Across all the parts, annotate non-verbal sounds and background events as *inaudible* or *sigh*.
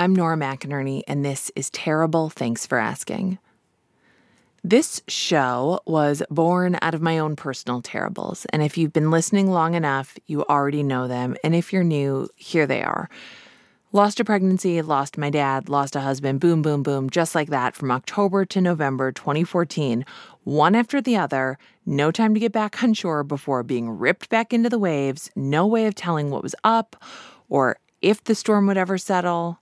I'm Nora McInerney, and this is Terrible Thanks for Asking. This show was born out of my own personal terribles, and if you've been listening long enough, you already know them. And if you're new, here they are. Lost a pregnancy, lost my dad, lost a husband, boom, boom, boom, just like that from October to November 2014, one after the other, no time to get back on shore before being ripped back into the waves, no way of telling what was up or if the storm would ever settle.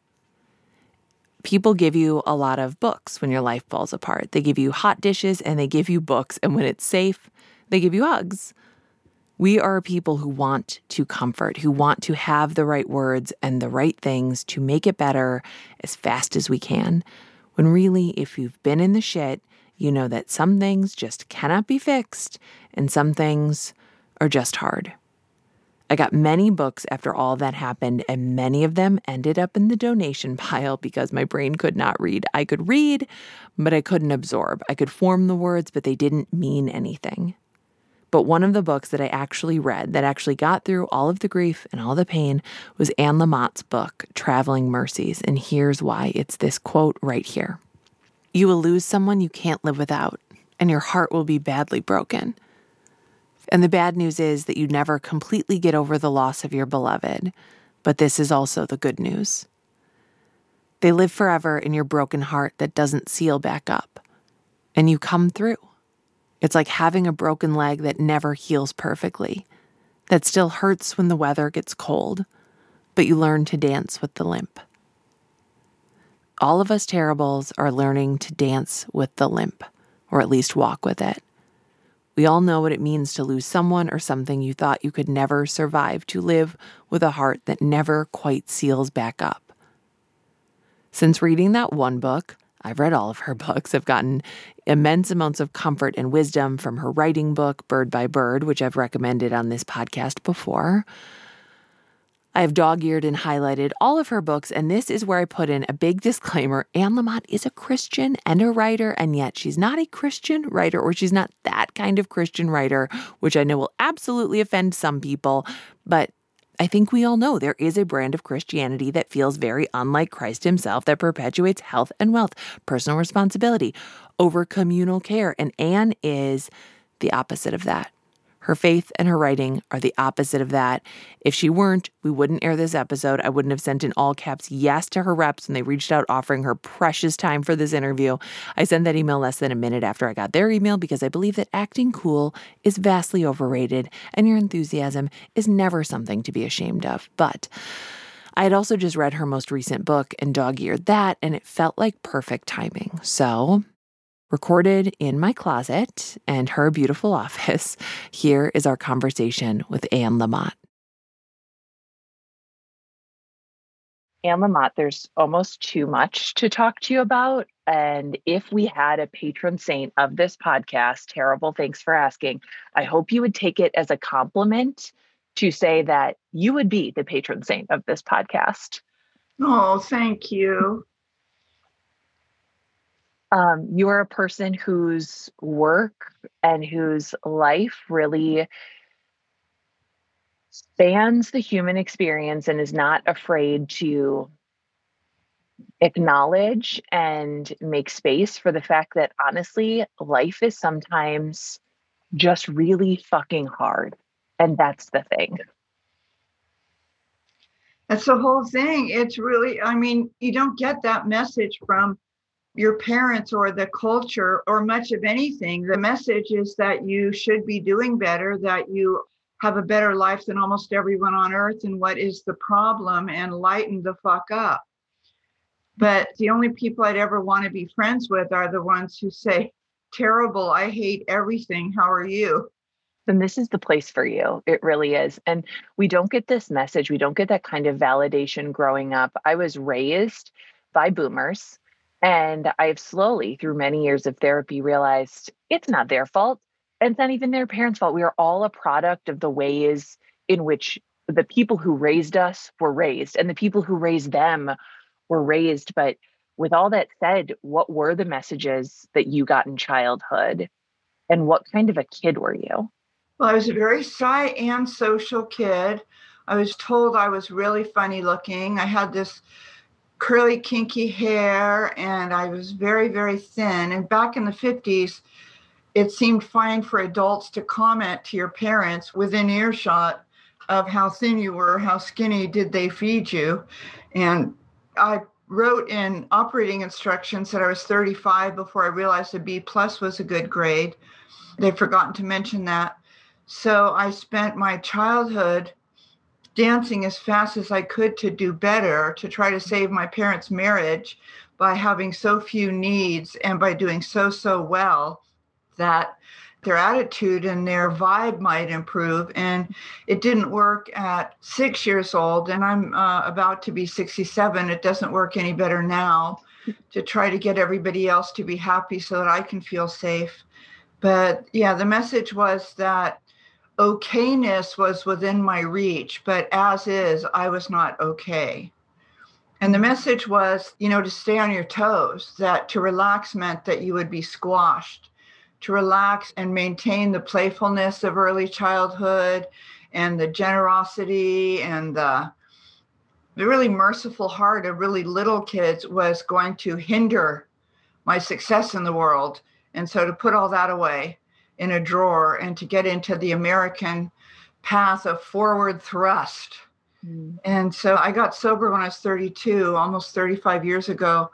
People give you a lot of books when your life falls apart. They give you hot dishes and they give you books, and when it's safe, they give you hugs. We are people who want to comfort, who want to have the right words and the right things to make it better as fast as we can. When really, if you've been in the shit, you know that some things just cannot be fixed and some things are just hard. I got many books after all that happened, and many of them ended up in the donation *laughs* pile because my brain could not read. I could read, but I couldn't absorb. I could form the words, but they didn't mean anything. But one of the books that I actually read that actually got through all of the grief and all the pain was Anne Lamott's book, Traveling Mercies. And here's why it's this quote right here You will lose someone you can't live without, and your heart will be badly broken. And the bad news is that you never completely get over the loss of your beloved. But this is also the good news. They live forever in your broken heart that doesn't seal back up, and you come through. It's like having a broken leg that never heals perfectly, that still hurts when the weather gets cold, but you learn to dance with the limp. All of us terribles are learning to dance with the limp, or at least walk with it. We all know what it means to lose someone or something you thought you could never survive, to live with a heart that never quite seals back up. Since reading that one book, I've read all of her *laughs* books. I've gotten immense amounts of comfort and wisdom from her writing book, Bird by Bird, which I've recommended on this podcast before. I have dog eared and highlighted all of her books, and this is where I put in a big disclaimer. Anne Lamott is a Christian and a writer, and yet she's not a Christian writer, or she's not that kind of Christian writer, which I know will absolutely offend some people. But I think we all know there is a brand of Christianity that feels very unlike Christ himself that perpetuates health and wealth, personal responsibility over communal care. And Anne is the opposite of that. Her faith and her writing are the opposite of that. If she weren't, we wouldn't air this episode. I wouldn't have sent in all caps yes to her reps when they reached out offering her precious time for this interview. I sent that email less than a minute after I got their email because I believe that acting cool is vastly overrated and your enthusiasm is never something to be ashamed of. But I had also just read her most recent book and dog eared that, and it felt like perfect timing. So recorded in my closet and her beautiful *laughs* office, here is our conversation with Anne Lamott. Anne Lamott, there's almost too much to talk to you about. And if we had a patron saint of this podcast, terrible, thanks for asking. I hope you would take it as a compliment to say that you would be the patron saint of this podcast. Oh, thank you um, you're a person whose work and whose life really spans the human experience and is not afraid to acknowledge and make space for the fact that honestly, life is sometimes just really fucking hard. And that's the thing. That's the whole thing. It's really, I mean, you don't get that message from your parents or the culture or much of anything. The message is that you should be doing better, that you have a better life than almost everyone on earth, and what is the problem, and lighten the fuck up. But the only people I'd ever want to be friends with are the ones who say, Terrible, I hate everything. How are you? then this is the place for you. It really is. And we don't get this message. We don't get that kind of validation growing up. I was raised by boomers and I've slowly, through many years of therapy, realized it's not their fault. And it's not even their parents' fault. We are all a product of the ways in which the people who raised us were raised and the people who raised them were raised. But with all that said, what were the messages that you got in childhood? And what kind of a kid were you? Well, I was a very shy and social kid. I was told I was really funny looking. I had this curly, kinky hair, and I was very, very thin. And back in the 50s, it seemed fine for adults to comment to your parents within earshot of how thin you were, how skinny did they feed you. And I wrote in operating instructions that I was 35 before I realized a B plus was a good grade. They'd forgotten to mention that. So I spent my childhood dancing as fast as I could to do better, to try to save my parents' marriage by having so few needs and by doing so, so well that their attitude and their vibe might improve. And it didn't work at six years old, and I'm uh, about to be 67. It doesn't work any better now to try to get everybody else to be happy so that I can feel safe. But yeah, the message was that okayness was within my reach, but as is, I was not okay. And the message was, you know, to stay on your toes, that to relax meant that you would be squashed to relax and maintain the playfulness of early childhood and the generosity and the the really merciful heart of really little kids was going to hinder my success in the world and so to put all that away in a drawer and to get into the american path of forward thrust. Mm. and so i got sober when i was 32 almost 35 years ago.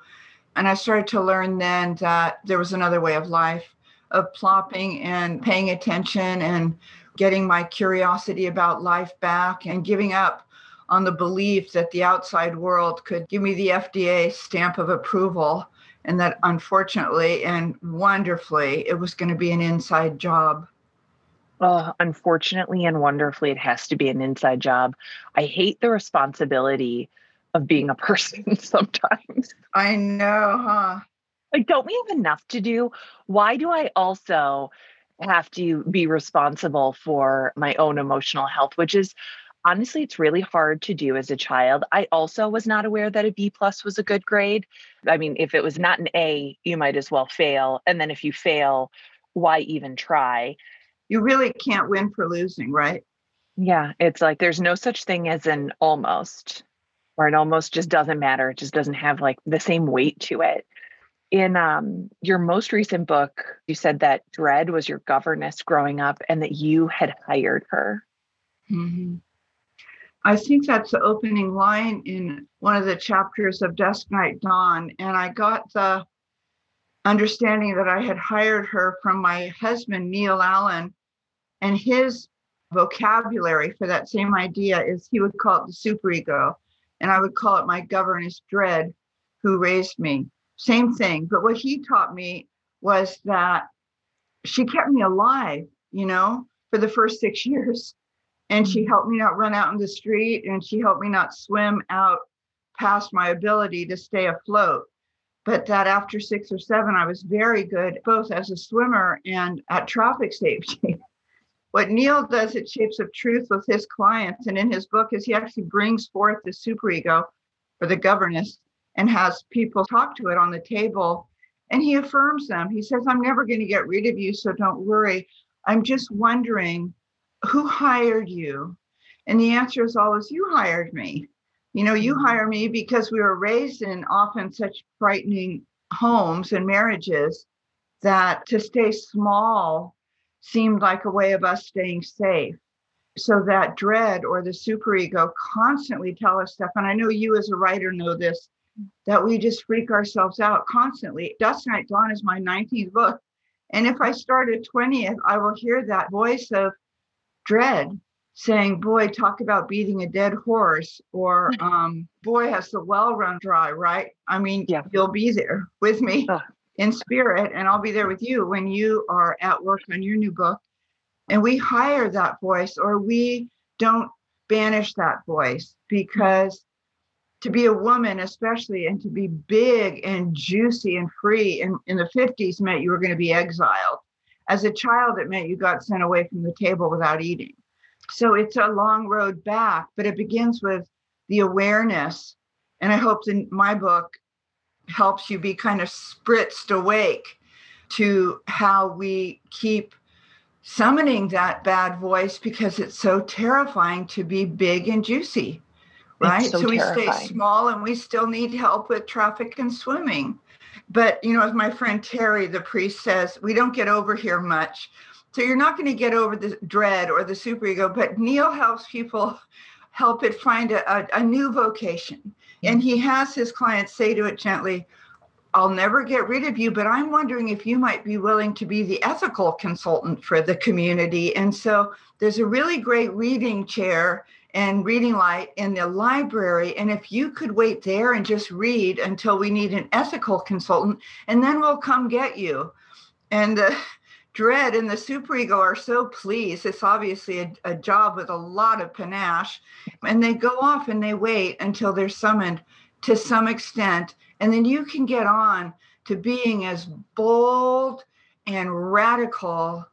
And i started to learn then that there was another way of life of plopping and paying attention and getting my curiosity about life back and giving up on the belief that the outside world could give me the FDA stamp of approval and that unfortunately and wonderfully it was going to be an inside job. Oh, unfortunately and wonderfully, it has to be an inside job. I hate the responsibility of being a *laughs* person sometimes. I know, huh? Like, don't we have enough to do? Why do I also have to be responsible for my own emotional health, which is honestly it's really hard to do as a child. I also was not aware that a b plus was a good grade. I mean if it was not an a you might as well fail and then if you fail why even try? You really can't win for losing right? Yeah it's like there's no such thing as an almost or it almost just doesn't matter it just doesn't have like the same weight to it. In um, your most recent book, you said that Dread was your governess growing up and that you had hired her. Mm-hmm. I think that's the opening line in one of the chapters of Dusk Night Dawn. And I got the understanding that I had hired her from my husband, Neil Allen, and his vocabulary for that same idea is he would call it the superego, and I would call it my governess Dread, who raised me same thing. But what he taught me was that she kept me alive, you know, for the first six *laughs* years. And she mm-hmm. helped me not run out in the street and she helped me not swim out past my ability to stay afloat. But that after six or seven, I was very good both as a swimmer and at traffic safety. *laughs* what Neil does at Shapes of Truth with his clients and in his book is he actually brings forth the superego or the governess and has people talk to it on the table. And he affirms them. He says, I'm never going to get rid of you, so don't worry. I'm just wondering who hired you? And the answer is always, You hired me. You know, you mm-hmm. hire me because we were raised in often such frightening homes and marriages that to stay small seemed like a way of us staying safe. So that dread or the superego constantly tell us stuff. And I know you as a writer know this that we just freak ourselves out constantly. Dusk Night Dawn is my 19th book. And if I start at 20th, I will hear that voice of dread saying, Boy, talk about beating a dead horse, or um, Boy, has the well run dry, right? I mean, yeah. you'll be there with me in spirit, and I'll be there with you when you are at work on your new book. And we hire that voice, or we don't banish that voice because to be a woman, especially, and to be big and juicy and free in, in the 50s meant you were going to be exiled. As a child, it meant you got sent away from the table without eating. So it's a long road back, but it begins with the awareness. And I hope that my book helps you be kind of spritzed awake to how we keep summoning that bad voice because it's so terrifying to be big and juicy right? so, so we terrifying. stay small and we still need help with traffic and swimming. But, you know, as my friend Terry, the priest, says, we don't get over here much. So you're not going to get over the dread or the superego, but Neil helps people help it find a, a, a new vocation. And he has his clients say to it gently, I'll never get rid of you, but I'm wondering if you might be willing to be the ethical consultant for the community. And so there's a really great reading chair and reading light in the library. And if you could wait there and just read until we need an ethical consultant, and then we'll come get you. And the *laughs* dread and the superego are so pleased. It's obviously a, a job with a lot of panache. And they go off and they wait until they're summoned to some extent. And then you can get on to being as bold and radical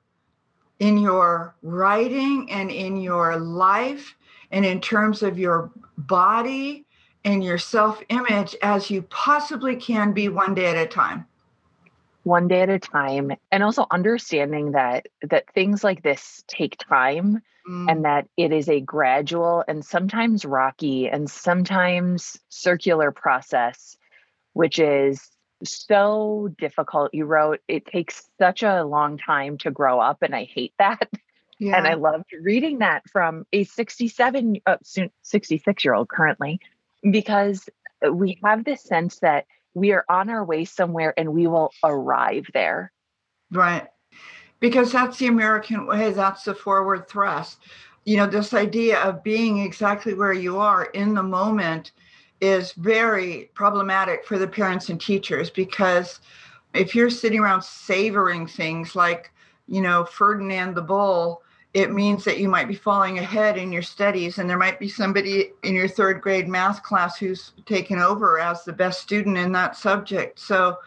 in your writing and in your life and in terms of your body and your self image as you possibly can be one day at a time. One day at a time. And also understanding that that things like this take time mm. and that it is a gradual and sometimes rocky and sometimes circular process which is so difficult. You wrote it takes such a long time to grow up and i hate that *laughs* yeah. and i loved reading that from a 67 uh, 66 year old currently because we have this sense that we are on our way somewhere and we will arrive there. Right. Because that's the American way, that's the forward thrust. You know, this idea of being exactly where you are in the moment is very problematic for the parents and teachers because if you're sitting around savoring things like, you know, Ferdinand the Bull, it means that you might be falling ahead in your studies and there might be somebody in your third grade math class who's taken over as the best student in that subject. So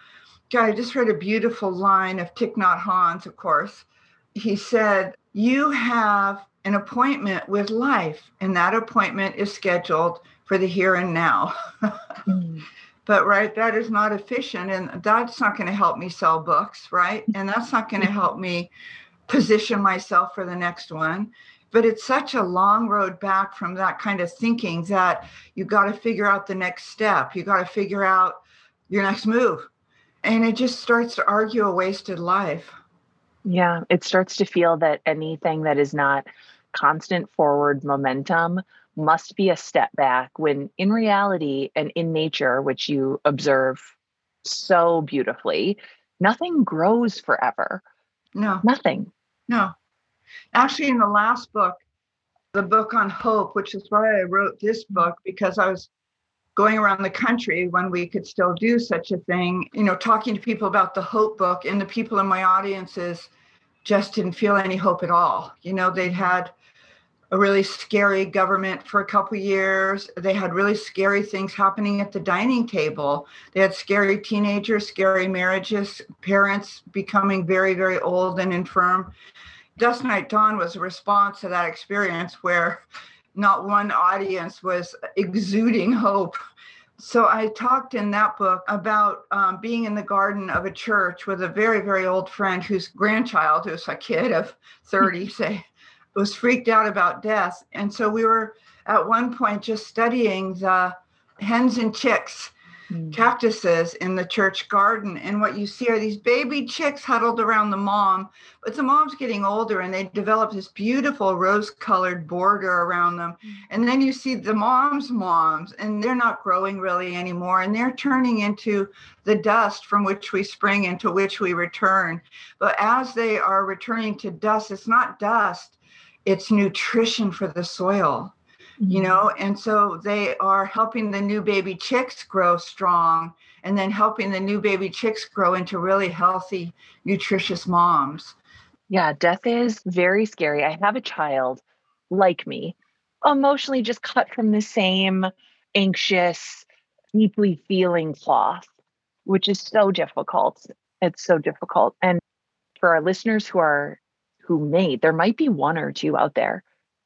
God, i just read a beautiful line of Thich Nhat Hanh's of course. He said you have an appointment with life and that appointment is scheduled for the here and now. Mm. *laughs* but right that is not efficient and that's not going to help me sell books right? And that's not going to help me position myself for the next one. But it's such a long road back from that kind of thinking that you got to figure out the next step. You got to figure out your next move. And it just starts to argue a wasted life. Yeah it starts to feel that anything that is not constant forward momentum must be a step back when in reality and in nature which you observe so beautifully nothing grows forever no. Nothing. No. Actually, in the last book, the book on hope, which is why I wrote this book, because I was going around the country when we could still do such a thing, you know, talking to people about the hope book, and the people in my audiences just didn't feel any hope at all. You know, they'd had a really scary government for a couple years. They had really scary things happening at the dining table. They had scary teenagers, scary marriages, parents becoming very, very old and infirm. Dusk Night Dawn was a response to that experience where not one audience was exuding hope. So I talked in that book about um, being in the garden of a church with a very, very old friend whose grandchild, who's a kid of 30, *laughs* say, was freaked out about death. And so we were at one point just studying the hens and chicks mm. cactuses in the church garden. And what you see are these baby chicks huddled around the mom, but the mom's getting older and they develop this beautiful rose colored border around them. Mm. And then you see the mom's moms, and they're not growing really anymore. And they're turning into the dust from which we spring, and to which we return. But as they are returning to dust, it's not dust it's nutrition for the soil you mm-hmm. know and so they are helping the new baby chicks grow strong and then helping the new baby chicks grow into really healthy nutritious moms. Yeah death is very scary. I have a child like me emotionally just cut from the same anxious deeply feeling cloth which is so difficult. It's so difficult. And for our listeners who are who may, there might be one or two out there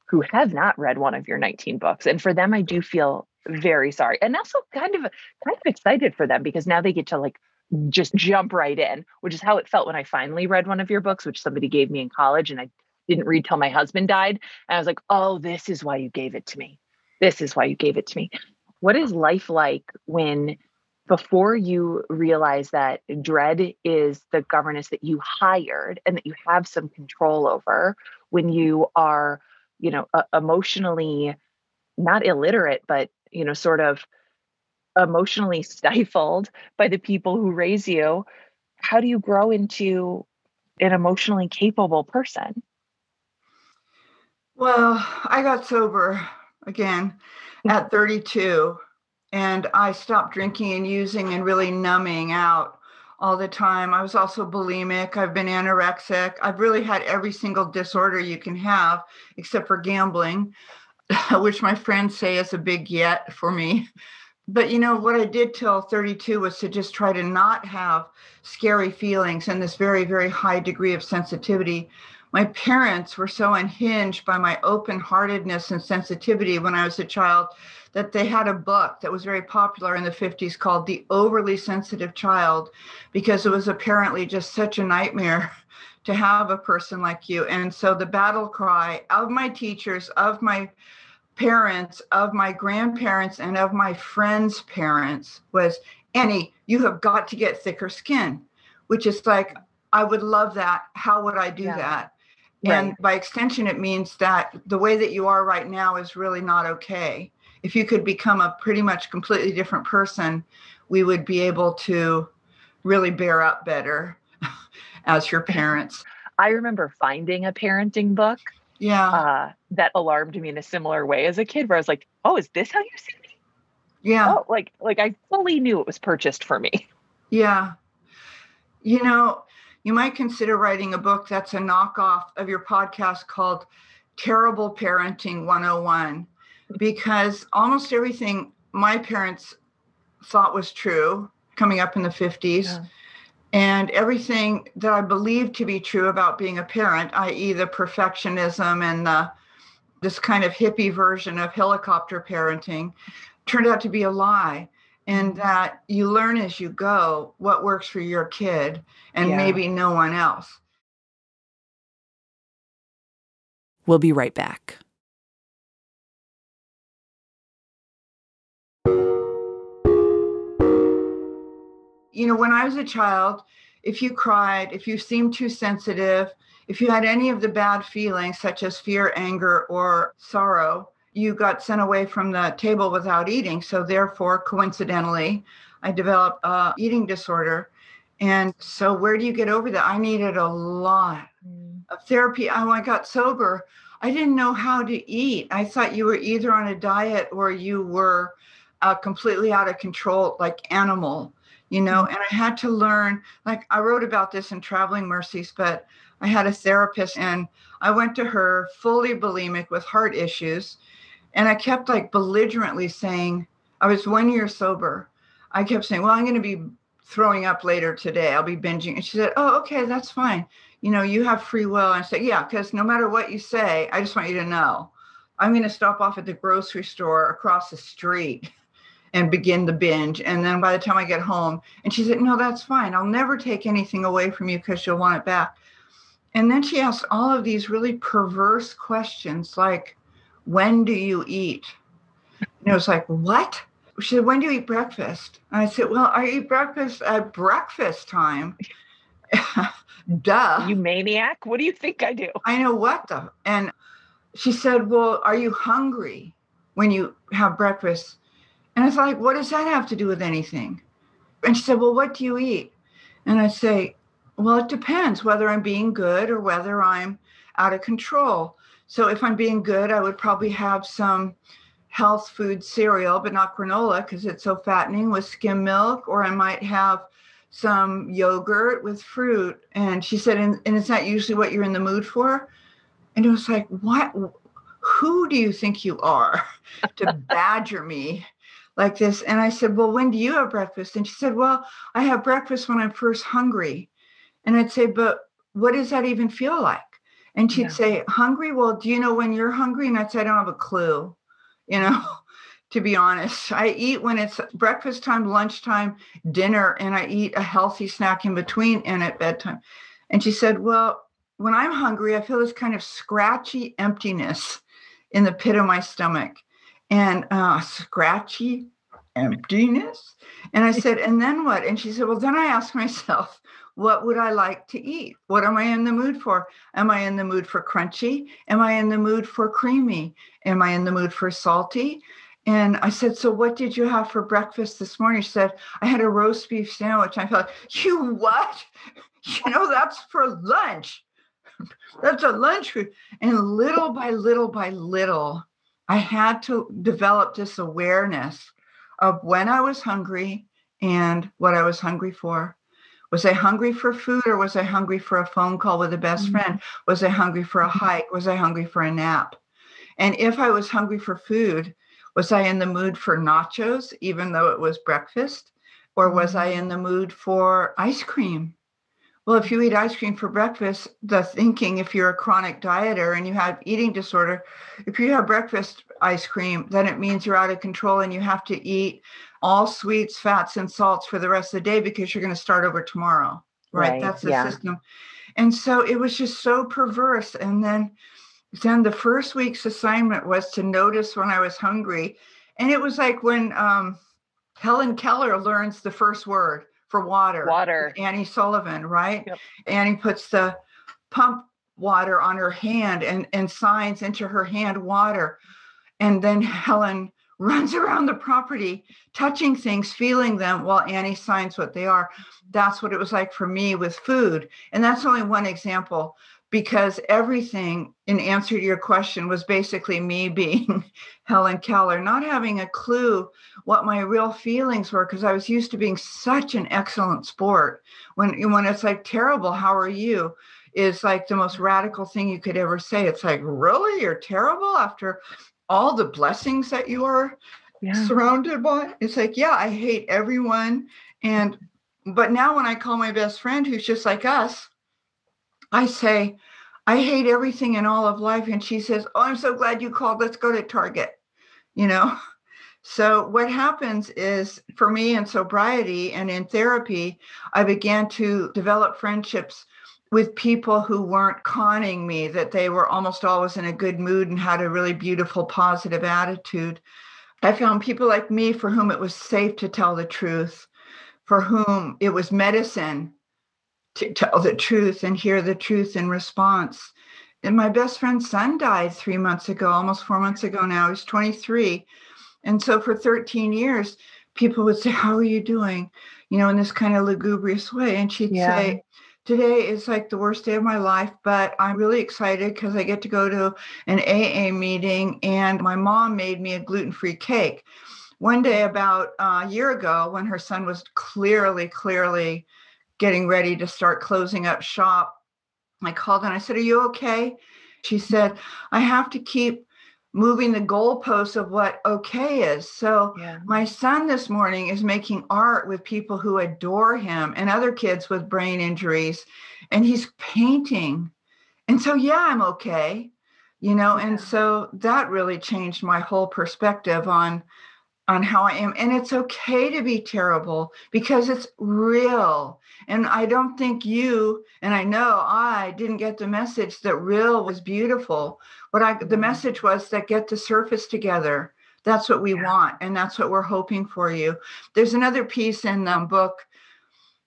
who have not read one of your 19 books. And for them, I do feel very sorry. And also kind of kind of excited for them because now they get to like just jump right in, which is how it felt when I finally read one of your books, which somebody gave me in college and I didn't read till my husband died. And I was like, oh, this is why you gave it to me. this is why you gave it to me. What is life like when before you realize that dread is the governess that you hired and that you have some control over when you are you know uh, emotionally not illiterate but you know sort of emotionally *laughs* stifled by the people who raise you how do you grow into an emotionally capable person? Well i got sober again at 32 and I stopped drinking and using and really numbing out all the time. I was also bulimic. I've been anorexic. I've really had every single disorder you can have, except for gambling, *laughs* which my friends say is a big yet for me. But you know, what I did till 32 was to just try to not have scary feelings and this very, very high degree of sensitivity. My parents were so unhinged by my open heartedness and sensitivity when I was a child that they had a book that was very popular in the 50s called The Overly Sensitive Child because it was apparently just such a nightmare *laughs* to have a person like you. And so the battle cry of my teachers, of my parents, of my grandparents, and of my friends' parents was Annie, you have got to get thicker skin, which is like, I would love that. How would I do yeah. that? Right. And by extension, it means that the way that you are right now is really not okay if you could become a pretty much completely different person, we would be able to really bear up better *laughs* as your parents. I remember finding a parenting book. Yeah. Uh, that alarmed me in a similar way as a kid, where I was like, "Oh, is this how you see me?" Yeah. Oh, like like I fully knew it was purchased for me. *laughs* Yeah. You know, you might consider writing a book that's a knockoff of your podcast called Terrible Parenting 101 because almost everything my parents thought was true coming up in the 50s yeah. and everything that i believed to be true about being a parent i.e the perfectionism and the this kind of hippie version of helicopter parenting turned out to be a lie and mm-hmm. that you learn as you go what works for your kid and yeah. maybe no one else we'll be right back you know, when I was a child, if you cried, if you seemed too sensitive, if you had any of the bad feelings, such as fear, anger, or sorrow, you got sent away from the table without eating. So, therefore, coincidentally, I developed a eating disorder. And so, where do you get over that? I needed a lot mm. of therapy. Oh, I got sober. I didn't know how to eat. I thought you were either on a diet or you were uh, completely out of control, like animal you know? Mm-hmm. and i had to learn like i wrote about this in traveling mercies but i had a therapist and i went to her fully bulimic with heart issues and i kept like belligerently saying i was one year sober. I kept saying well i'm going to be throwing up later today. I'll be binging. And she said oh okay that's fine. You know you have free will. And i said yeah because no matter what you say i just want you to know i'm going to stop off at the grocery store across the street *laughs* and begin the binge. And then by the time I get home, and she said, No, that's fine. I'll never take anything away from you because you'll want it back. And then she asked all of these really perverse questions like, When do you eat? And I was like, What? She said, When do you eat breakfast? And I said, Well, I eat breakfast at breakfast time. *laughs* Duh. You maniac. What do you think I do? I know what the. And she said, Well, are you hungry when you have breakfast? And I thought, like, what does that have to do with anything? And she said, Well, what do you eat? And I say, Well, it depends whether I'm being good or whether I'm out of control. So if I'm being good, I would probably have some health food cereal, but not granola because it's so fattening with skim milk, or I might have some yogurt with fruit. And she said, and, and is that usually what you're in the mood for? And it was like, what? Who do you think you are *laughs* to badger me like this. And I said, Well, when do you have breakfast? And she said, Well, I have breakfast when I'm first hungry. And I'd say, But what does that even feel like? And she'd yeah. say, Hungry? Well, do you know when you're hungry? And I'd say, I don't have a clue, you know. *laughs* to be honest. I eat when it's breakfast time, lunchtime, dinner, and I eat a healthy snack in between and at bedtime. And she said, Well, when I'm hungry, I feel this kind of scratchy emptiness in the pit of my stomach. And uh, scratchy emptiness. And I said, and then what? And she said, well, then I asked myself, what would I like to eat? What am I in the mood for? Am I in the mood for crunchy? Am I in the mood for creamy? Am I in the mood for salty? And I said, So what did you have for breakfast this morning? She said, I had a roast beef sandwich. I thought, You what? You know, that's for lunch. That's a lunch food. And little by little by little, I had to develop this awareness of when I was hungry and what I was hungry for. Was I hungry for food or was I hungry for a phone call with a best mm-hmm. friend? Was I hungry for a mm-hmm. hike? Was I hungry for a nap? And if I was hungry for food, was I in the mood for nachos, even though it was breakfast? Or was I mm-hmm. in the mood for ice cream? Well, if you eat ice cream for breakfast, the thinking, if you're a chronic dieter and you have eating disorder, if you have breakfast ice cream, then it means you're out of control and you have to eat all sweets, fats, and salts for the rest of the day because you're going to start over tomorrow. Right. right. That's the yeah. system. And so it was just so perverse. And then then the first week's assignment was to notice when I was hungry. And it was like when um, Helen Keller learns the first word for water. Water. Annie Sullivan, right? Yep. Annie puts the pump water on her hand and, and signs into her hand water. And then Helen *laughs* runs around the property, touching things, feeling them while Annie signs what they are. That's what it was like for me with food. And that's only one example because everything in answer to your question was basically me *laughs* being Helen Keller, not having a clue what my real feelings were because I was used to being such an excellent sport. When when it's like terrible, how are you? Is like the most radical thing you could ever say. It's like, really, you're terrible after all the blessings that you are yeah. surrounded by. It's like, yeah, I hate everyone. And but now when I call my best friend who's just like us, I say, I hate everything in all of life. And she says, Oh, I'm so glad you called. Let's go to Target. You know? *laughs* So, what happens is for me in sobriety and in therapy, I began to develop friendships with people who weren't conning me, that they were almost always in a good mood and had a really beautiful, positive attitude. I found people like me for whom it was safe to tell the truth, for whom it was medicine to tell the truth and hear the truth in response. And my best friend's son died three months ago, almost four months ago now. He's 23. And so for 13 years, people would say, How are you doing? You know, in this kind of lugubrious way. And she'd yeah. say, Today is like the worst day of my life, but I'm really excited because I get to go to an AA meeting and my mom made me a gluten free cake. One day, about uh, a year ago, when her son was clearly, clearly getting ready to start closing up shop, I called and I said, Are you okay? She said, I have to keep moving the goalposts of what okay is. So yeah. my son this morning is making art with people who adore him and other kids with brain injuries and he's painting. And so yeah, I'm okay. You know, yeah. and so that really changed my whole perspective on on how I am. And it's okay to be terrible because it's real. And I don't think you, and I know I didn't get the message that real was beautiful. What I, the mm-hmm. message was that get the surface together. That's what we yeah. want. And that's what we're hoping for you. There's another piece in the book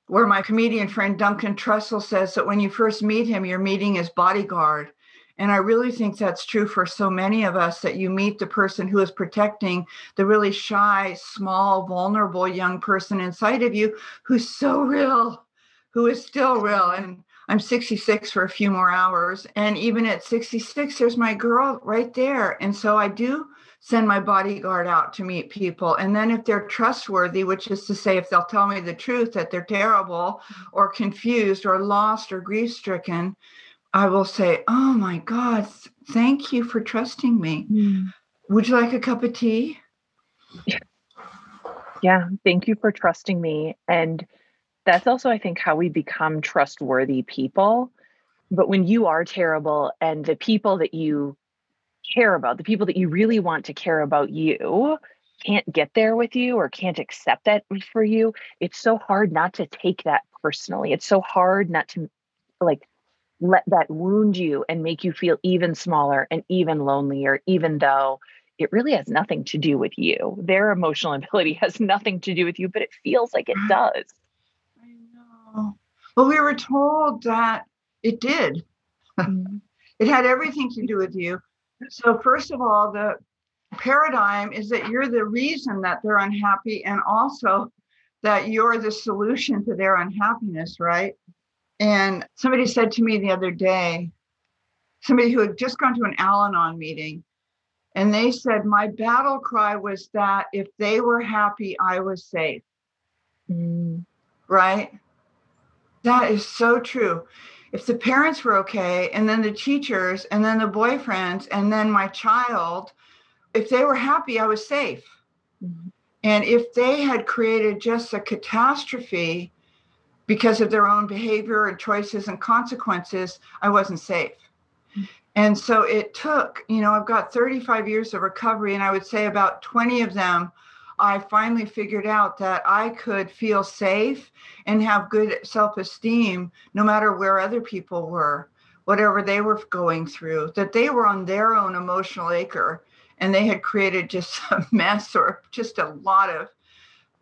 where my comedian friend Duncan Trussell says that when you first meet him, you're meeting his bodyguard and I really think that's true for so many of us that you meet the person who is protecting the really shy, small, vulnerable young person inside of you who's so real, who is still real. And I'm 66 for a few more hours. And even at 66, there's my girl right there. And so I do send my bodyguard out to meet people. And then if they're trustworthy, which is to say, if they'll tell me the truth that they're terrible or confused or lost or grief stricken, I will say, Oh my God, thank you for trusting me. Mm. Would you like a cup of tea? *laughs* Yeah, thank you for trusting me. And that's also, I think, how we become trustworthy people. But when you are terrible and the people that you care about, the people that you really want to care about you, can't get there with you or can't accept that for you, it's so hard not to take that personally. It's so hard not to like let that wound you and make you feel even smaller and even lonelier, even though it really has nothing to do with you. Their emotional *laughs* ability has nothing to do with you, but it feels like it mm. does. Well, we were told that it did. Mm-hmm. *laughs* it had everything to do with you. So, first of all, the paradigm is that you're the reason that they're unhappy and also that you're the solution to their unhappiness, right? And somebody said to me the other day, somebody who had just gone to an Al Anon meeting, and they said, My battle cry was that if they were happy, I was safe. Mm. Right? That is so true. If the parents were okay, and then the teachers, and then the boyfriends, and then my child, if they were happy, I was safe. Mm-hmm. And if they had created just a catastrophe because of their own behavior and choices and consequences, I wasn't safe. Mm-hmm. And so it took, you know, I've got 35 years of recovery, and I would say about 20 of them, I finally figured out that I could feel safe and have good self esteem no matter where other people were, whatever they were going through, that they were on their own emotional acre and they had created just *laughs* a mess or just a lot of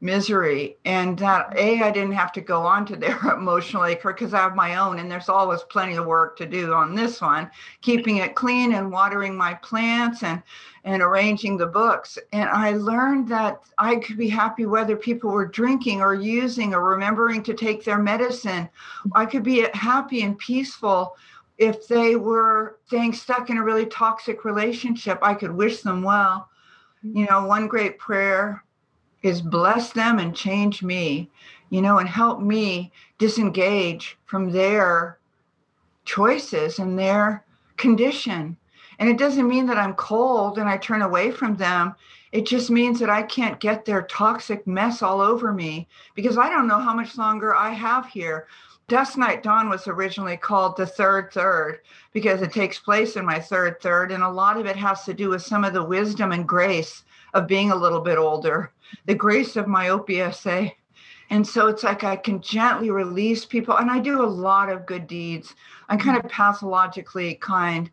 misery. And that a i didn't have to go on to their *laughs* emotional acre because i have my own and there's always plenty of work to do on this one keeping it clean and watering my plants and and arranging the books. And i learned that i could be happy whether people were drinking or using or remembering to take their medicine. I could be happy and peaceful if they were staying stuck in a really toxic relationship, I could wish them well. You know, one great prayer is bless them and change me, you know, and help me disengage from their choices and their condition. And it doesn't mean that I'm cold and I turn away from them. It just means that I can't get their toxic mess all over me because I don't know how much longer I have here. Dusk Night Dawn was originally called the third third because it takes place in my third third. And a lot of it has to do with some of the wisdom and grace of being a little bit older, the grace of myopia, say. And so it's like I can gently release people. And I do a lot of good deeds. I'm kind of pathologically kind,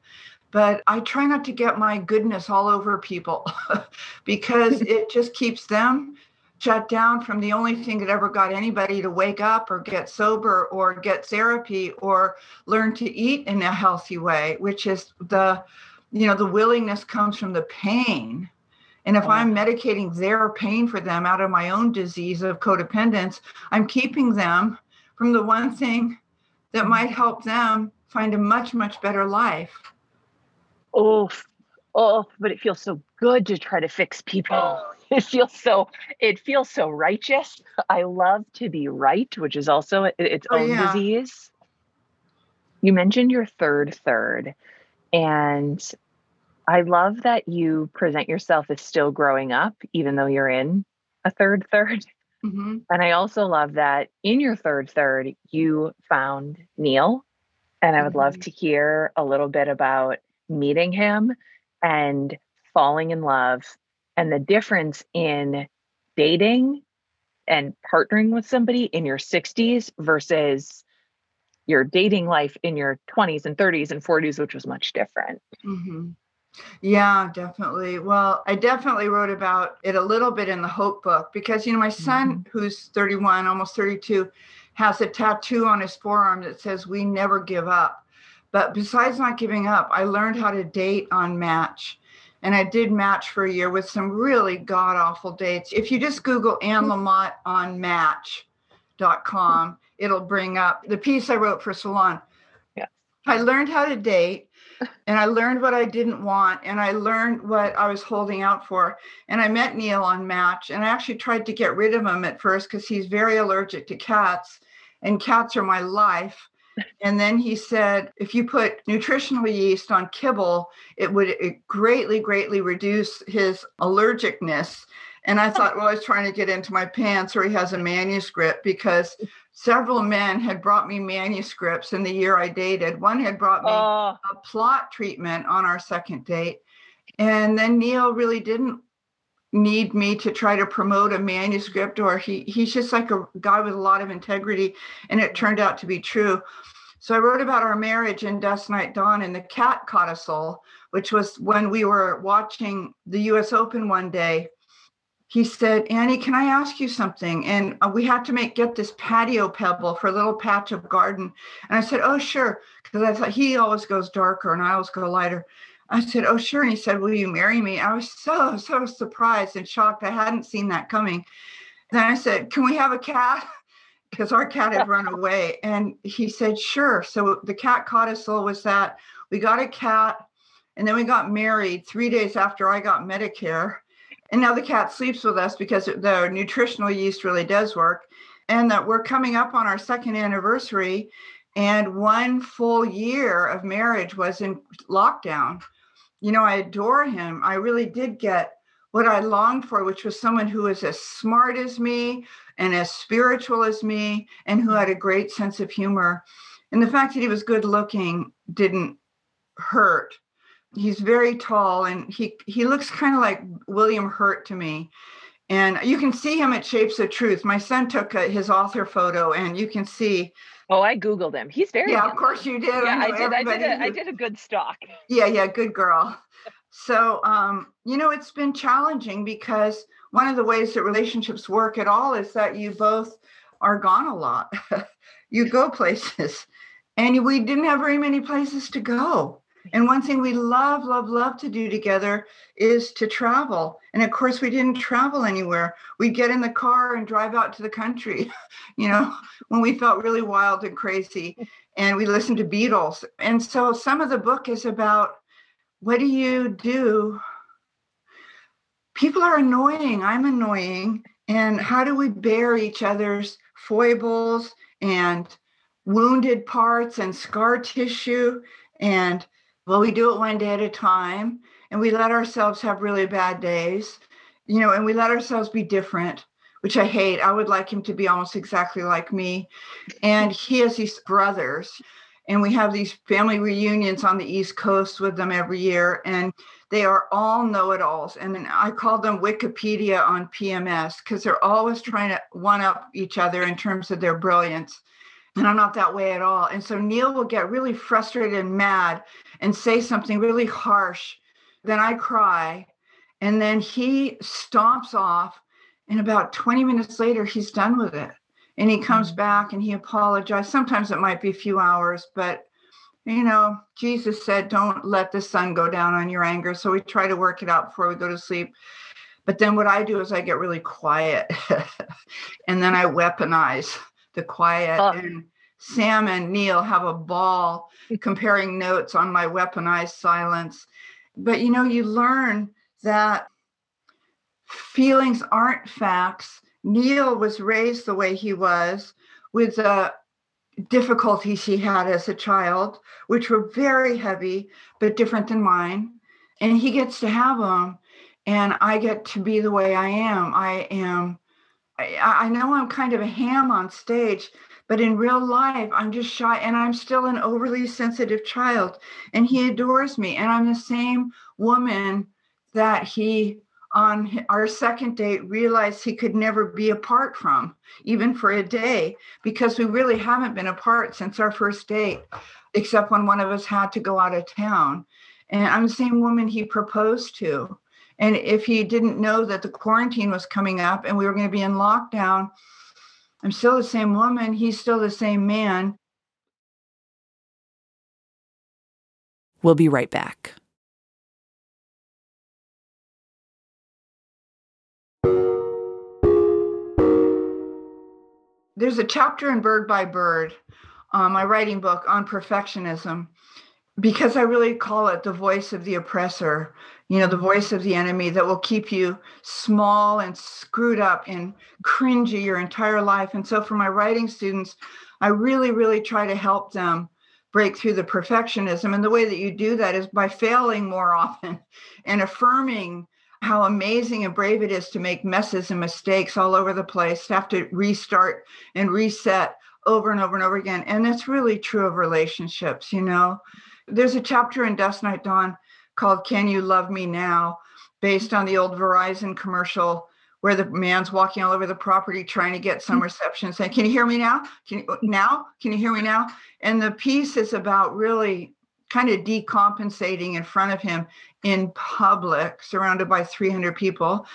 but I try not to get my goodness all over people *laughs* because it just keeps them shut down from the only thing that ever got anybody to wake up or get sober or get therapy or learn to eat in a healthy way which is the you know the willingness comes from the pain and if uh-huh. i'm medicating their pain for them out of my own disease of codependence i'm keeping them from the one thing that might help them find a much much better life. Oh oh but it feels so good to try to fix people. *laughs* It feels so it feels so righteous. I love to be right which is also its oh, own yeah. disease. You mentioned your third third and i love that you present yourself as still growing up even though you're in a third *laughs* third mm-hmm. and i also love that in your third third you found neil and i would mm-hmm. love to hear a little bit about meeting him and falling in love and the difference in dating and partnering with somebody in your 60s versus your dating life in your 20s and 30s and 40s, which was much different. Mm-hmm. Yeah, definitely. Well, I definitely wrote about it a little bit in the Hope book because, you know, my son, mm-hmm. who's 31, almost 32, has a tattoo on his forearm that says, We never give up. But besides not giving up, I learned how to date on Match. And I did match for a year with some really god awful dates. If you just Google Anne Lamott on match.com, it'll bring up the piece I wrote for Salon. Yeah. I learned how to date and I learned what I didn't want and I learned what I was holding out for. And I met Neil on Match and I actually tried to get rid of him at first because he's very allergic to cats and cats are my life. And then he said, if you put nutritional yeast on kibble, it would greatly, greatly reduce his allergicness. And I thought, well, I was trying to get into my pants or he has a manuscript because several men had brought me manuscripts in the year I dated. One had brought me oh. a plot treatment on our second date. And then Neil really didn't need me to try to promote a manuscript or he he's just like a guy with a lot of integrity and it turned out to be true so i wrote about our marriage in dusk night dawn and the cat codicil which was when we were watching the US Open one day. He said, Annie, can I ask you something? And uh, we had to make get this patio pebble for a little patch of garden. And I said, Oh, sure. Because I thought he always goes darker and I always go lighter. I said, Oh, sure. And he said, Will you marry me? I was so, so surprised and shocked. I hadn't seen that coming. Then I said, Can we have a cat? *laughs* Because our cat had run away. And he said, Sure. So the cat codicil was that we got a cat and then we got married three days after I got Medicare. And now the cat sleeps with us because the nutritional yeast really does work. And that we're coming up on our second anniversary. And one full year of marriage was in lockdown. You know, I adore him. I really did get what I longed for, which was someone who was as smart as me and as spiritual as me and who had a great sense of humor. And the fact that he was good looking didn't hurt he's very tall and he he looks kind of like William Hurt to me. And you can see him at Shapes of Truth. My son took a, his author photo, and you can see. Oh, I googled him. He's very. Yeah, of course you did. Yeah, I, I did. I did. A, I did a good stock. Yeah, yeah, good girl. So, um, you know, it's been challenging because one of the ways that relationships work at all is that you both are gone a lot. *laughs* you go places, and we didn't have very many places to go. And one thing we love, love, love to do together is to travel. And of course, we didn't travel anywhere. We'd get in the car and drive out to the country, *laughs* you know, when we felt really wild and crazy. And we listened to Beatles. And so some of the book is about what do you do? People are annoying. I'm annoying. And how do we bear each other's foibles and wounded parts and scar tissue and well, we do it one day at a time and we let ourselves have really bad days, you know, and we let ourselves be different, which I hate. I would like him to be almost exactly like me. And he has these brothers, and we have these family reunions on the East Coast with them every year. And they are all know it alls. And I call them Wikipedia on PMS because they're always trying to one up each other in terms of their brilliance. And I'm not that way at all. And so Neil will get really frustrated and mad and say something really harsh, then I cry. And then he stomps off. And about 20 minutes later, he's done with it. And he comes mm-hmm. back and he apologized. Sometimes it might be a few hours, but you know, Jesus said, don't let the sun go down on your anger. So we try to work it out before we go to sleep. But then what I do is I get really quiet *laughs* and then I weaponize the quiet. Oh. And Sam and Neil have a ball mm. comparing notes on my weaponized silence. But you know, you learn that feelings aren't facts. Neil was raised the way he was with the difficulties he had as a child, which were very heavy, but different than mine. And he gets to have them. And I get to be the way I am. I am, I, I know I'm kind of a ham on stage, but in real life, I'm just shy and I'm still an overly sensitive child. And he adores me. And I'm the same woman that he, on our second date, realized he could never be apart from, even for a day, because we really haven't been apart since our first date, except when one of us had to go out of town. And I'm the same woman he proposed to. And if he didn't know that the quarantine was coming up and we were going to be in lockdown, I'm still the same woman. He's still the same man. We'll be right back. There's a chapter in Bird by Bird, uh, my writing book on perfectionism, because I really call it the voice of the oppressor you know, the voice of the enemy that will keep you small and screwed up and cringy your entire life. And so for my writing students, I really, really try to help them break through the perfectionism. And the way that you do that is by failing more often *laughs* and affirming how amazing and brave it is to make messes and mistakes all over the place, to have to restart and reset over and over and over again. And that's really true of relationships, you know. There's a chapter in Dusk Night Dawn called Can You Love Me Now, based on the old Verizon commercial where the man's walking all over the property trying to get some mm. reception saying, Can you hear me now? Can you now? Can you hear me now? And the piece is about really kind of decompensating in front of him in public, surrounded by 300 people.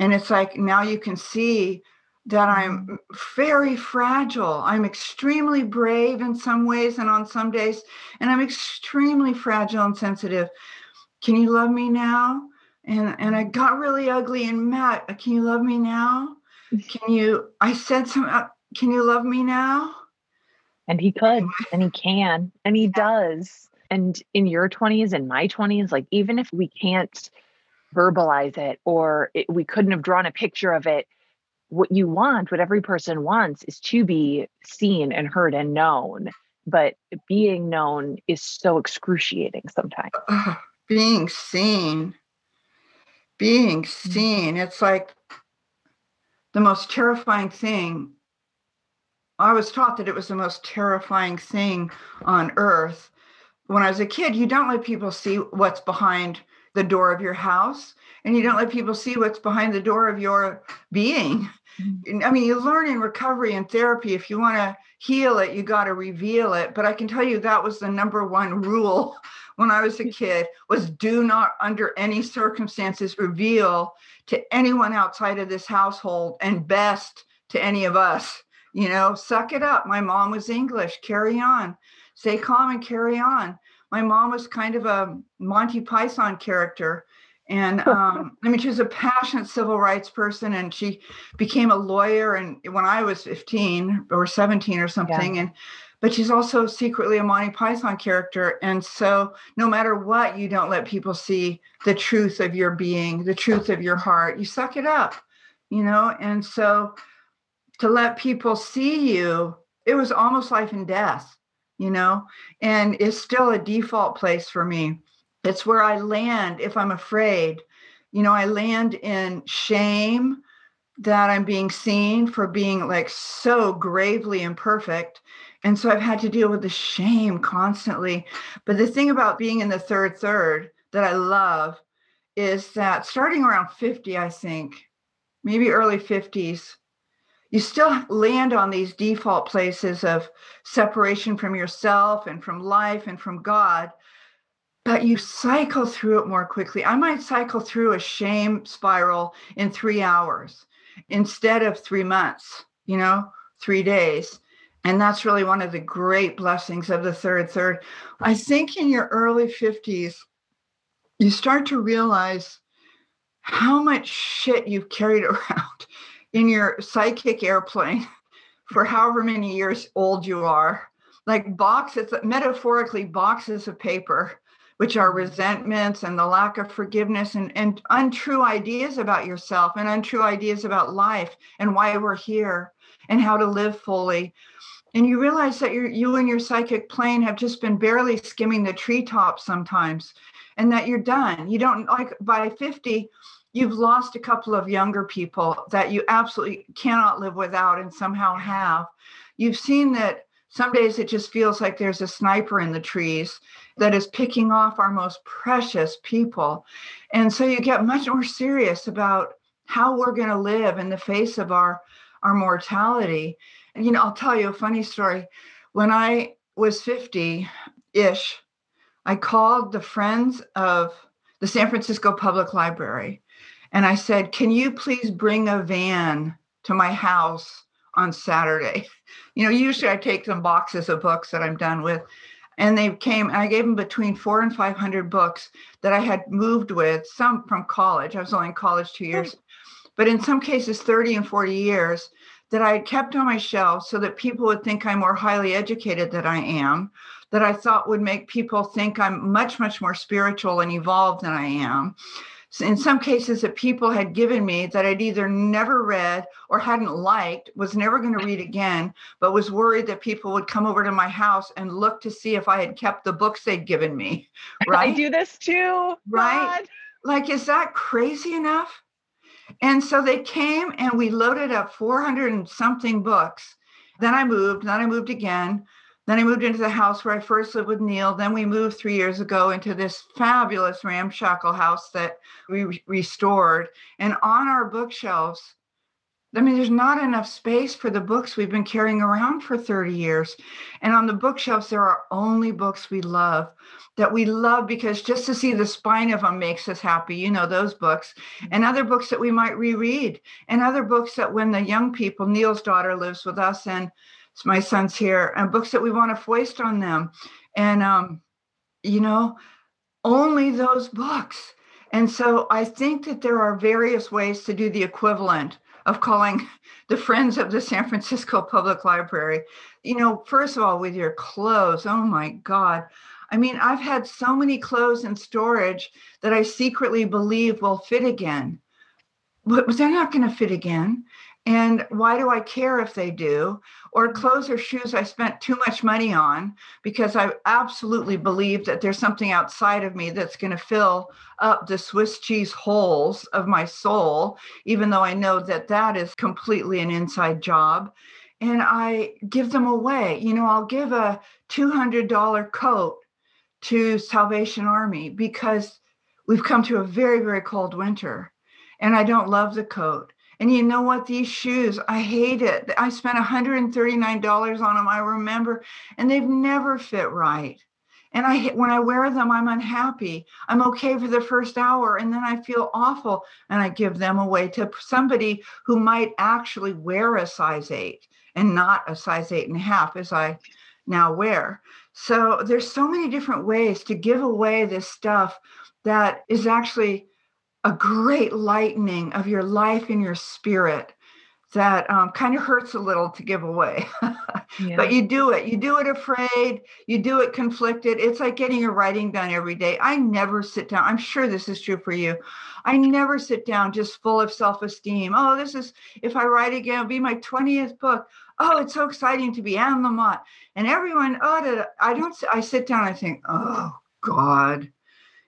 And it's like now you can see that I'm mm-hmm. very fragile. I'm extremely brave in some ways and on some days, and I'm extremely fragile and sensitive. Can you love me now? And and I got really ugly and mad. Can you love me now? Can you? I said some. Uh, can you love me now? And he could, and he *laughs* can, and he does. And in your 20s and my 20s, like even if we can't verbalize it or it, we couldn't have drawn a picture of it, what you want, what every person wants, is to be seen and heard and known. But being known is so excruciating sometimes. Being seen, being mm-hmm. seen, it's like the most terrifying thing. I was taught that it was the most terrifying thing on earth. When I was a kid, you don't let people see what's behind the door of your house and you don't let people see what's behind the door of your being. Mm-hmm. I mean, you learn in recovery and therapy if you want to heal it, you got to reveal it. But I can tell you that was the number one rule when I was a kid was do not under any circumstances reveal to anyone outside of this household and best to any of us. You know, suck it up. My mom was English. Carry on. Stay calm and carry on. My mom was kind of a Monty Python character and *laughs* um, I mean, she was a passionate civil rights person, and she became a lawyer. And when I was 15 or 17 or something, yeah. and but she's also secretly a Monty Python character. And so, no matter what, you don't let people see the truth of your being, the truth of your heart. You suck it up, you know. And so, to let people see you, it was almost life and death, you know. And it's still a default place for me it's where I land if I'm afraid. You know, I land in shame that I'm being seen for being like so gravely imperfect. And so I've had to deal with the shame constantly. But the thing about being in the third third that I love is that starting around 50, I think, maybe early 50s, you still land on these default places of separation from yourself and from life and from God but you cycle through it more quickly. I might cycle through a shame spiral in three hours instead of three months, you know, three days. And that's really one of the great blessings of the third third. I think in your early 50s, you start to realize how much shit you've carried *laughs* around in your psychic airplane for however many years old you are like boxes metaphorically boxes of paper which are resentments and the lack of forgiveness and, and untrue ideas about yourself and untrue ideas about life and why we're here and how to live fully. And you realize that you you and your psychic plane have just been barely skimming the treetops sometimes, and that you're done. You don't like by 50, you've lost a couple of younger people that you absolutely cannot live without and somehow have. You've seen that some days it just feels like there's a sniper in the trees that is picking off our most precious people. And so you get much more serious about how we're going to live in the face of our our mortality. And you know, I'll tell you a funny story. When I was 50 ish, I called the friends of the San Francisco Public Library and I said, Can you please bring a van to my house on Saturday. *laughs* You know, usually I take some boxes of books that I'm done with. And they came, I gave them between four and 500 books that I had moved with, some from college. I was only in college two years, but in some cases, 30 and 40 years that I had kept on my shelf so that people would think I'm more highly educated than I am, that I thought would make people think I'm much, much more spiritual and evolved than I am in some cases that people had given me that I'd either never read or hadn't liked, was never going to read again, but was worried that people would come over to my house and look to see if I had kept the books they'd given me. *laughs* Right. I do this too. Right. God. Like, is that crazy enough? And so they came and we loaded up 400 and something books. Then I moved, then I moved again. Then I moved into the house where I first lived with Neil. Then we moved three years ago into this fabulous ramshackle house that we re- restored. And on our bookshelves I mean, there's not enough space for the books we've been carrying around for 30 years. And on the bookshelves, there are only books we love that we love because just to see the spine of them makes us happy. You know, those books and other books that we might reread and other books that when the young people, Neil's daughter lives with us and my son's here, and books that we want to foist on them. And, um, you know, only those books. And so I think that there are various ways to do the equivalent of calling *laughs* the friends of the San Francisco Public Library. You know, first of all, with your clothes, oh my God. I mean, I've had so many clothes in storage that I secretly believe will fit again, but they're not going to fit again. And why do I care if they do? Or mm-hmm. clothes or shoes I spent too much money on because I absolutely believe that there's something outside of me that's going to fill up the Swiss cheese holes of my soul, even though I know that that is completely an inside job. And I give them away. You know, I'll give a $200 coat to Salvation Army because we've come to a very, very cold winter and I don't love the coat. And you know what? These shoes, I hate it. I spent $139 on them, I remember, and they've never fit right. And I when I wear them, I'm unhappy. I'm okay for the first hour, and then I feel awful, and I give them away to somebody who might actually wear a size eight and not a size eight and a half, as I now wear. So there's so many different ways to give away this stuff that is actually a great lightening of your life and your spirit that um, kind of hurts a little to give away. *laughs* yeah. But you do it. You do it afraid. You do it conflicted. It's like getting your writing done every day. I never sit down. I'm sure this is true for you. I never sit down just full of self esteem. Oh, this is, if I write again, it'll be my 20th book. Oh, it's so exciting to be Anne Lamott. And everyone, oh, I don't, I sit down and I think, oh, God,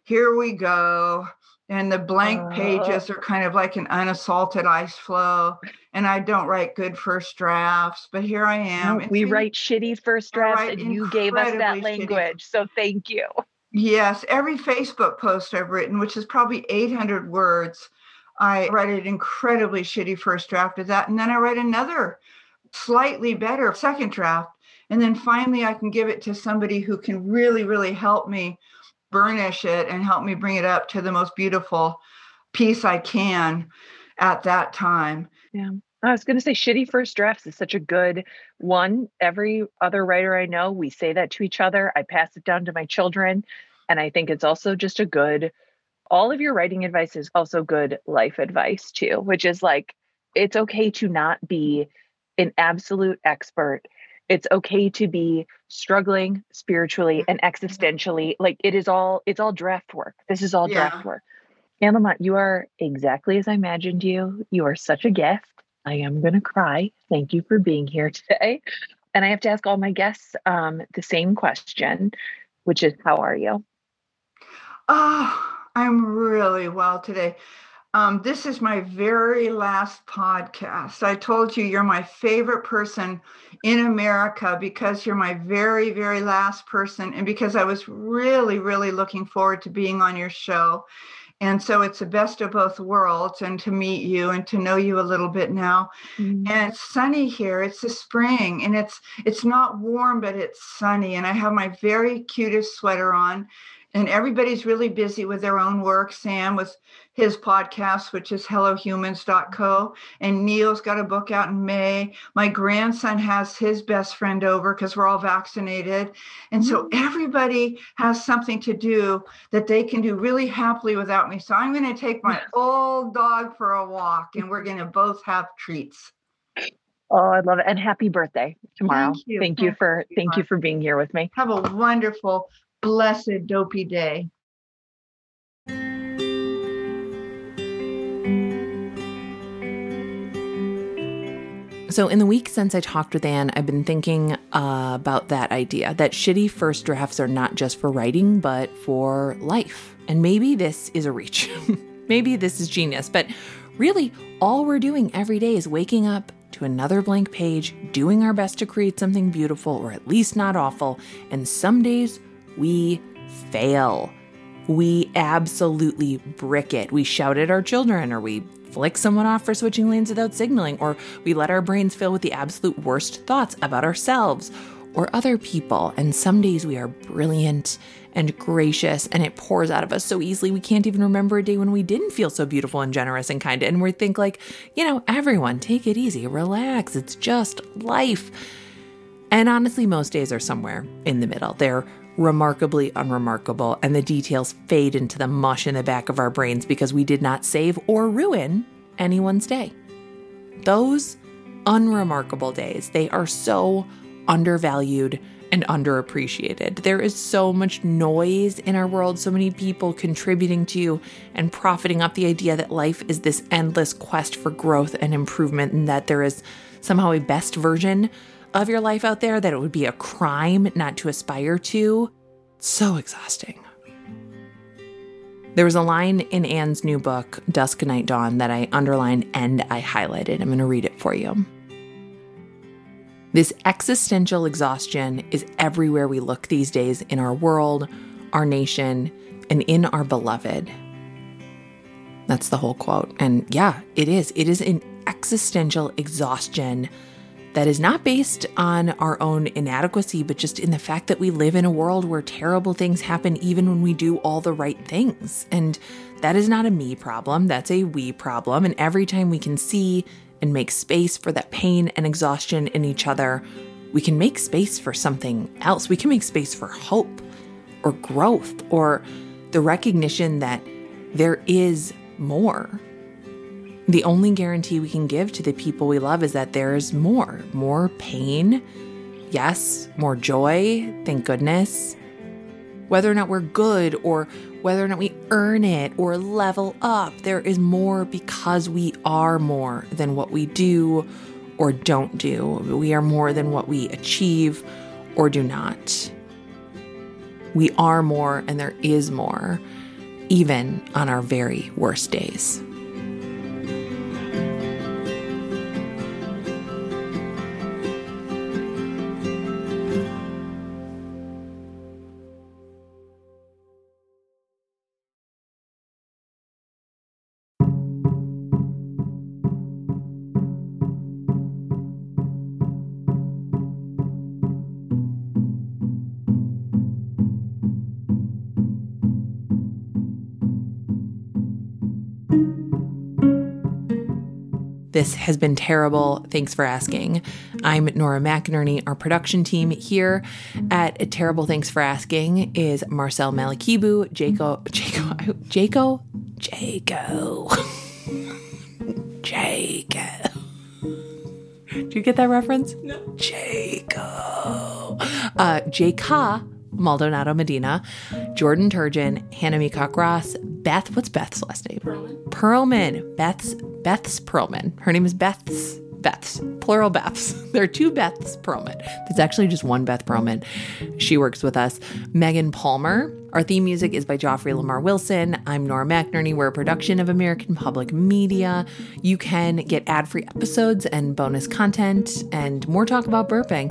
here we go and the blank uh, pages are kind of like an unassaulted ice floe and i don't write good first drafts but here i am no, we write shitty first drafts and you gave us that language shitty. so thank you yes every facebook post i've written which is probably 800 words i write an incredibly shitty first draft of that and then i write another slightly better second draft and then finally i can give it to somebody who can really really help me burnish it and help me bring it up to the most beautiful piece I can at that time. Yeah. I was going to say shitty first drafts is such a good one. Every other writer I know, we say that to each other. I pass it down to my children. And I think it's also just a good, all of your writing advice is also good life advice too, which is like, it's okay to not be an absolute expert it's okay to be struggling spiritually and existentially like it is all it's all draft work this is all yeah. draft work Anne Lamott, you are exactly as I imagined you. You are such a gift. I am going to cry. Thank you for being here *laughs* today. And I have to ask all my guests um, the same question, which is How are you? Oh, I'm really well today. Um, this is my very last podcast. I told you you're my favorite person in America because you're my very, very last person, and because I was really, really looking forward to being on your show. And so it's the best of both worlds, and to meet you and to know you a little bit now. Mm-hmm. And it's sunny here. It's the spring, and it's it's not warm, but it's sunny. And I have my very cutest sweater on, and everybody's really busy with their own work. Sam with his podcast, which is hellohumans.co. And Neil's got a book out in May. My grandson has his best friend over because we're all vaccinated. And so mm-hmm. everybody has something to do that they can do really happily without me. So I'm going to take my old dog for a walk and we're going to both have treats. Oh, I love it. And happy birthday tomorrow. Thank you, thank you for thank you for being here with me. Have a wonderful, blessed dopey day. So, in the week since I talked with Anne, I've been thinking uh, about that idea that shitty first drafts are not just for writing, but for life. And maybe this is a reach. *laughs* maybe this is genius, but really, all we're doing every day is waking up to another blank page, doing our best to create something beautiful or at least not awful. And some days we fail. We absolutely brick it. We shout at our children or we flick someone off for switching lanes without signaling, or we let our brains fill with the absolute worst thoughts about ourselves or other people. And some days we are brilliant and gracious, and it pours out of us so easily we can't even remember a day when we didn't feel so beautiful and generous and kind. And we think, like, you know, everyone, take it easy, relax, it's just life. And honestly, most days are somewhere in the middle. They're remarkably unremarkable, and the details fade into the mush in the back of our brains because we did not save or ruin anyone's day. Those unremarkable days, they are so undervalued and underappreciated. There is so much noise in our world, so many people contributing to and profiting up the idea that life is this endless quest for growth and improvement, and that there is somehow a best version of your life out there, that it would be a crime not to aspire to. So exhausting. There was a line in Anne's new book, Dusk Night Dawn, that I underlined and I highlighted. I'm going to read it for you. This existential exhaustion is everywhere we look these days in our world, our nation, and in our beloved. That's the whole quote. And yeah, it is. It is an existential exhaustion that is not based on our own inadequacy, but just in the fact that we live in a world where terrible things happen even when we do all the right things. And that is not a me problem, that's a we problem. And every time we can see and make space for that pain and exhaustion in each other, we can make space for something else. We can make space for hope or growth or the recognition that there is more. The only guarantee we can give to the people we love is that there's more, more pain. Yes, more joy, thank goodness. Whether or not we're good or whether or not we earn it or level up. There is more because we are more than what we do or don't do. We are more than what we achieve or do not. We are more and there is more, even on our very worst days. This has been terrible. Thanks for asking. I'm Nora McInerny. Our production team here at Terrible Thanks for Asking is Marcel Malekebu, Jaco, Jaco, Jaco, Jaco, Jaco. *laughs* Do you get that reference? No. Jaco. Uh, Maldonado Medina, Jordan Turgeon, Hannah Meacock Ross, Beth. What's Beth's last name? Perlman. Perlman. Beth's Beth's Perlman. Her name is Beth's Beth's, plural Beths. *laughs* There are two Beths Perlman. There's actually just one Beth Perlman. She works with us. Megan Palmer. Our theme music is by Joffrey Lamar Wilson. I'm Nora McInerny. We're a production of American Public Media. You can get ad-free episodes and bonus content and more talk about burping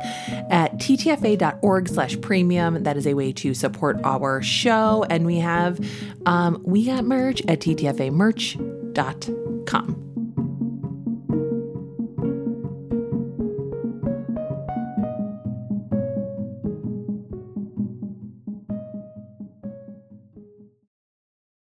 at ttfa.org slash premium. That is a way to support our show. And we have um, we got merch at ttfamerch.com.